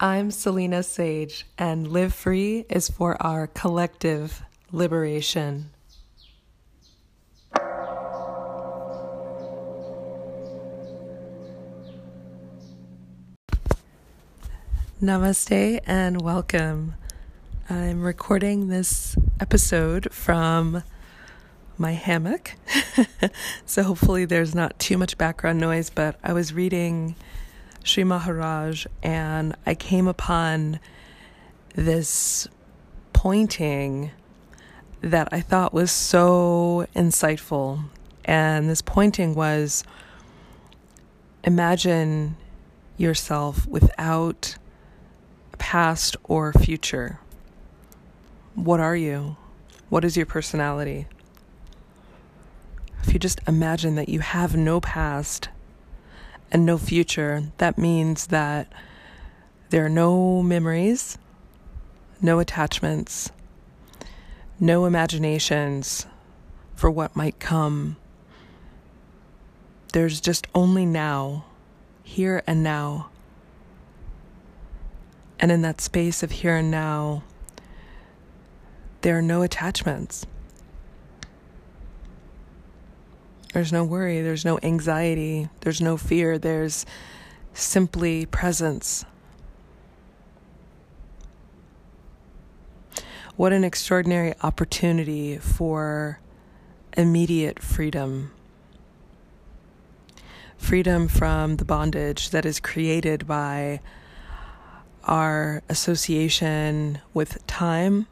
I'm Selena Sage, and Live Free is for our collective liberation. Namaste and welcome. I'm recording this episode from my hammock, so hopefully there's not too much background noise. But I was reading Sri Maharaj, and I came upon this pointing that I thought was so insightful. And this pointing was imagine yourself without past or future. What are you? What is your personality? If you just imagine that you have no past and no future, that means that there are no memories, no attachments, no imaginations for what might come. There's just only now, here and now. And in that space of here and now, there are no attachments. There's no worry, there's no anxiety, there's no fear, there's simply presence. What an extraordinary opportunity for immediate freedom. Freedom from the bondage that is created by our association with time,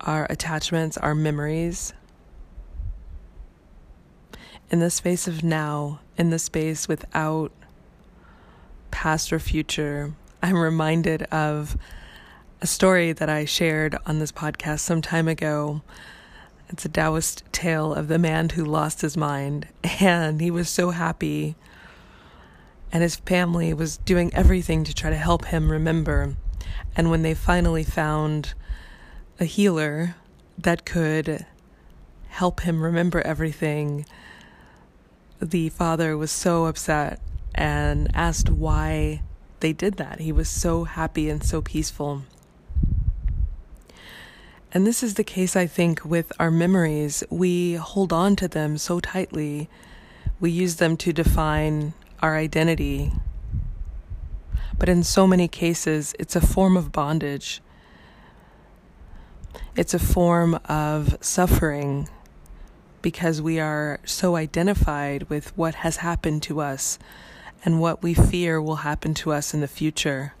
our attachments, our memories, in the space of now, in the space without past or future, I'm reminded of a story that I shared on this podcast some time ago. It's a Taoist tale of the man who lost his mind, and he was so happy, and his family was doing everything to try to help him remember. And when they finally found a healer that could help him remember everything, the father was so upset and asked why they did that. He was so happy and so peaceful. And this is the case, I think, with our memories. We hold on to them so tightly, we use them to define our identity. But in so many cases, it's a form of bondage. It's a form of suffering because we are so identified with what has happened to us and what we fear will happen to us in the future.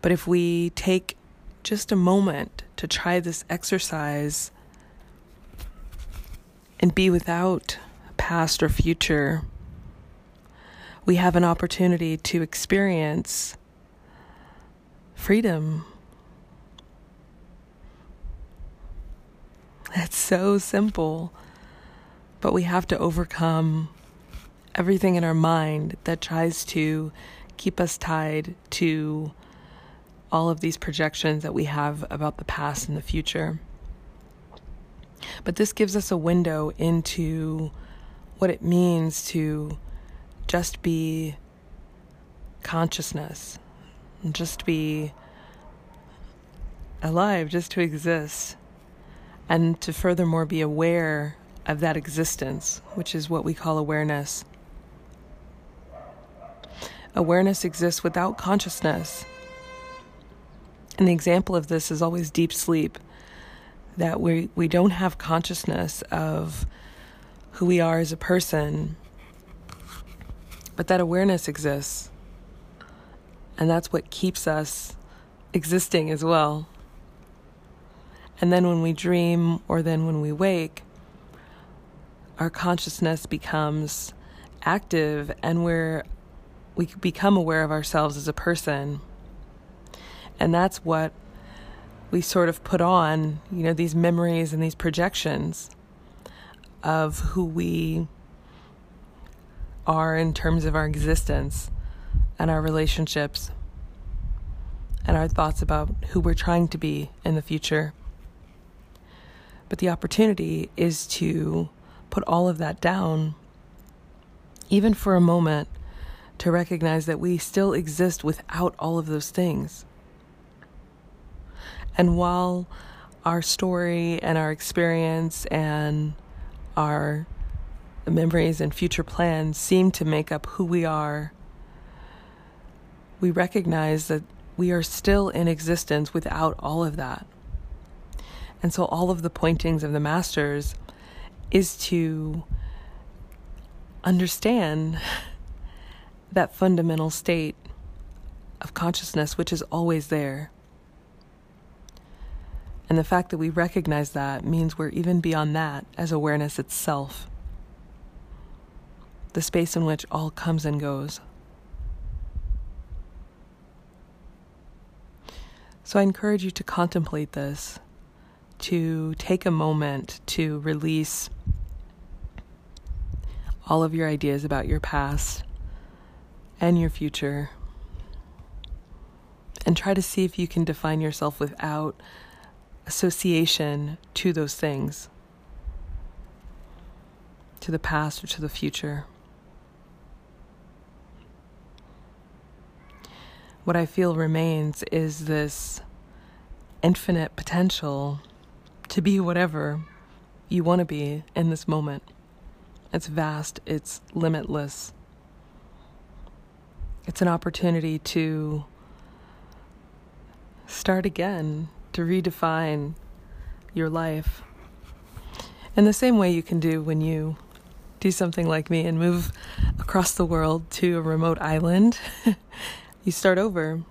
But if we take just a moment to try this exercise and be without past or future, we have an opportunity to experience freedom It's so simple. But we have to overcome everything in our mind that tries to keep us tied to all of these projections that we have about the past and the future. But this gives us a window into what it means to just be consciousness, just be alive, just to exist and to furthermore be aware of that existence, which is what we call awareness. Awareness exists without consciousness. The example of this is always deep sleep that we, we don't have consciousness of who we are as a person, but that awareness exists. And that's what keeps us existing as well. And then when we dream or then when we wake, our consciousness becomes active and we're we become aware of ourselves as a person. And that's what we sort of put on, you know, these memories and these projections of who we are in terms of our existence and our relationships and our thoughts about who we're trying to be in the future. But the opportunity is to put all of that down, even for a moment, to recognize that we still exist without all of those things. And while our story and our experience and our memories and future plans seem to make up who we are, we recognize that we are still in existence without all of that. And so, all of the pointings of the masters is to understand that fundamental state of consciousness, which is always there. And the fact that we recognize that means we're even beyond that as awareness itself, the space in which all comes and goes. So I encourage you to contemplate this, to take a moment to release all of your ideas about your past and your future, and try to see if you can define yourself without association to those things, to the past or to the future. What I feel remains is this infinite potential to be whatever you want to be in this moment. It's vast, it's limitless. It's an opportunity to start again, to redefine your life. In the same way you can do when you do something like me and move across the world to a remote island, you start over.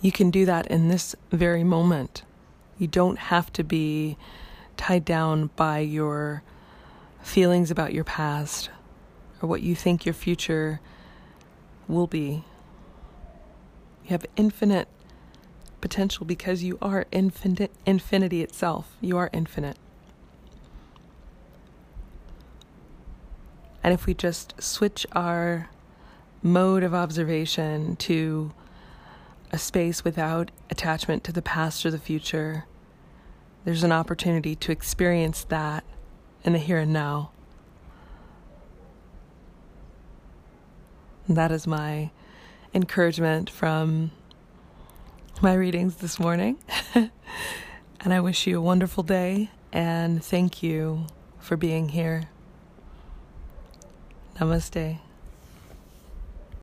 You can do that in this very moment. You don't have to be tied down by your feelings about your past or what you think your future will be. You have infinite potential because you are infinite infinity itself. You are infinite. And if we just switch our mode of observation to a space without attachment to the past or the future, there's an opportunity to experience that in the here and now. And that is my encouragement from my readings this morning. and I wish you a wonderful day and thank you for being here. Namaste.